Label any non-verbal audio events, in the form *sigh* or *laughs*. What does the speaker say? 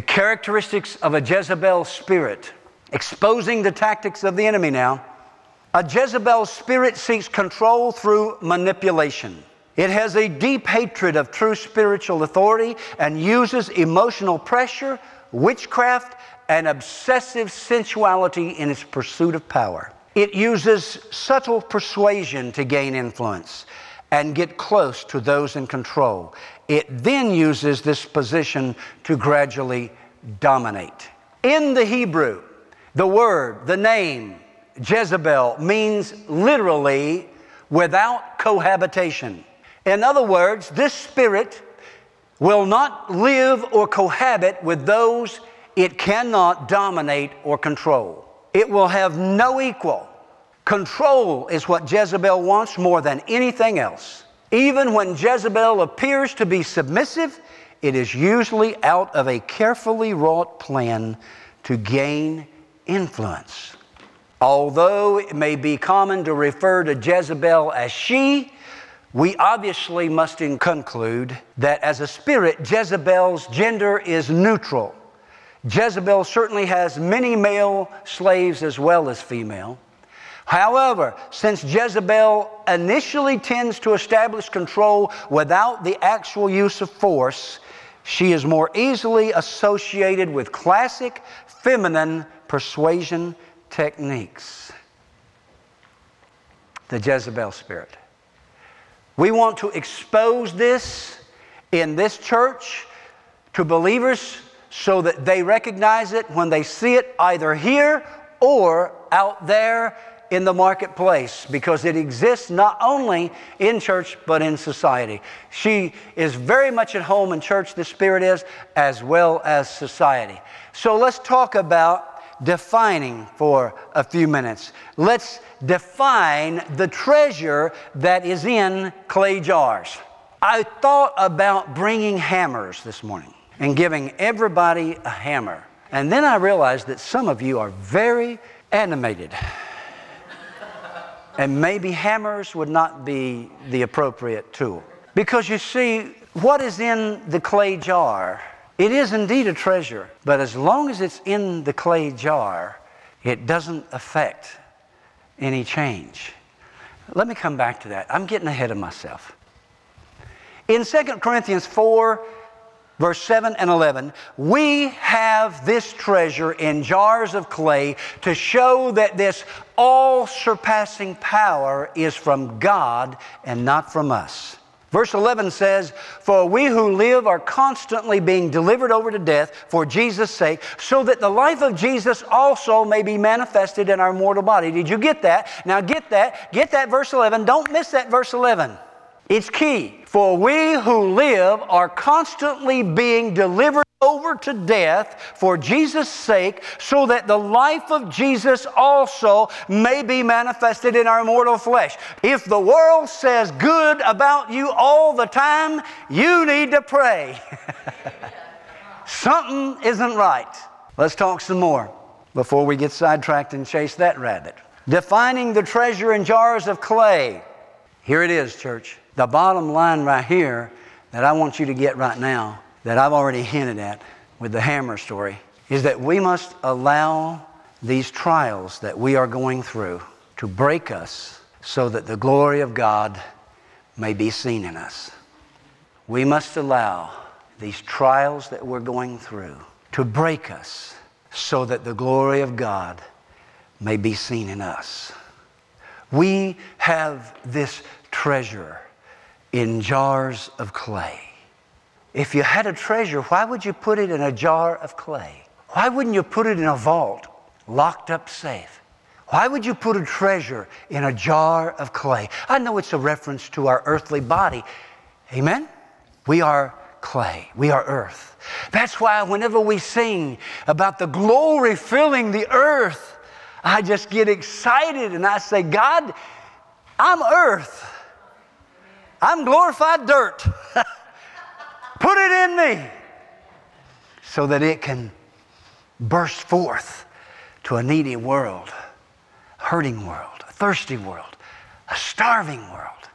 The characteristics of a Jezebel spirit, exposing the tactics of the enemy now. A Jezebel spirit seeks control through manipulation. It has a deep hatred of true spiritual authority and uses emotional pressure, witchcraft, and obsessive sensuality in its pursuit of power. It uses subtle persuasion to gain influence and get close to those in control. It then uses this position to gradually dominate. In the Hebrew, the word, the name, Jezebel, means literally without cohabitation. In other words, this spirit will not live or cohabit with those it cannot dominate or control. It will have no equal. Control is what Jezebel wants more than anything else. Even when Jezebel appears to be submissive, it is usually out of a carefully wrought plan to gain influence. Although it may be common to refer to Jezebel as she, we obviously must conclude that as a spirit, Jezebel's gender is neutral. Jezebel certainly has many male slaves as well as female. However, since Jezebel initially tends to establish control without the actual use of force, she is more easily associated with classic feminine persuasion techniques. The Jezebel spirit. We want to expose this in this church to believers so that they recognize it when they see it either here or out there in the marketplace because it exists not only in church but in society. She is very much at home in church, the Spirit is, as well as society. So let's talk about defining for a few minutes. Let's define the treasure that is in clay jars. I thought about bringing hammers this morning and giving everybody a hammer. And then I realized that some of you are very animated. And maybe hammers would not be the appropriate tool. Because you see, what is in the clay jar? It is indeed a treasure, but as long as it's in the clay jar, it doesn't affect any change. Let me come back to that. I'm getting ahead of myself. In 2 Corinthians 4, verse 7 and 11, we have this treasure in jars of clay to show that this all surpassing power is from God and not from us. Verse 11 says, For we who live are constantly being delivered over to death for Jesus' sake, so that the life of Jesus also may be manifested in our mortal body. Did you get that? Now get that. Get that verse 11. Don't miss that verse 11. It's key. For we who live are constantly being delivered over to death for Jesus' sake, so that the life of Jesus also may be manifested in our mortal flesh. If the world says good about you all the time, you need to pray. *laughs* Something isn't right. Let's talk some more before we get sidetracked and chase that rabbit. Defining the treasure in jars of clay. Here it is, church. The bottom line right here that I want you to get right now, that I've already hinted at with the hammer story, is that we must allow these trials that we are going through to break us so that the glory of God may be seen in us. We must allow these trials that we're going through to break us so that the glory of God may be seen in us. We have this treasure in jars of clay. If you had a treasure, why would you put it in a jar of clay? Why wouldn't you put it in a vault, locked up safe? Why would you put a treasure in a jar of clay? I know it's a reference to our earthly body. Amen? We are clay, we are earth. That's why whenever we sing about the glory filling the earth, I just get excited and I say, God, I'm earth. I'm glorified dirt. *laughs* Put it in me so that it can burst forth to a needy world, a hurting world, a thirsty world, a starving world.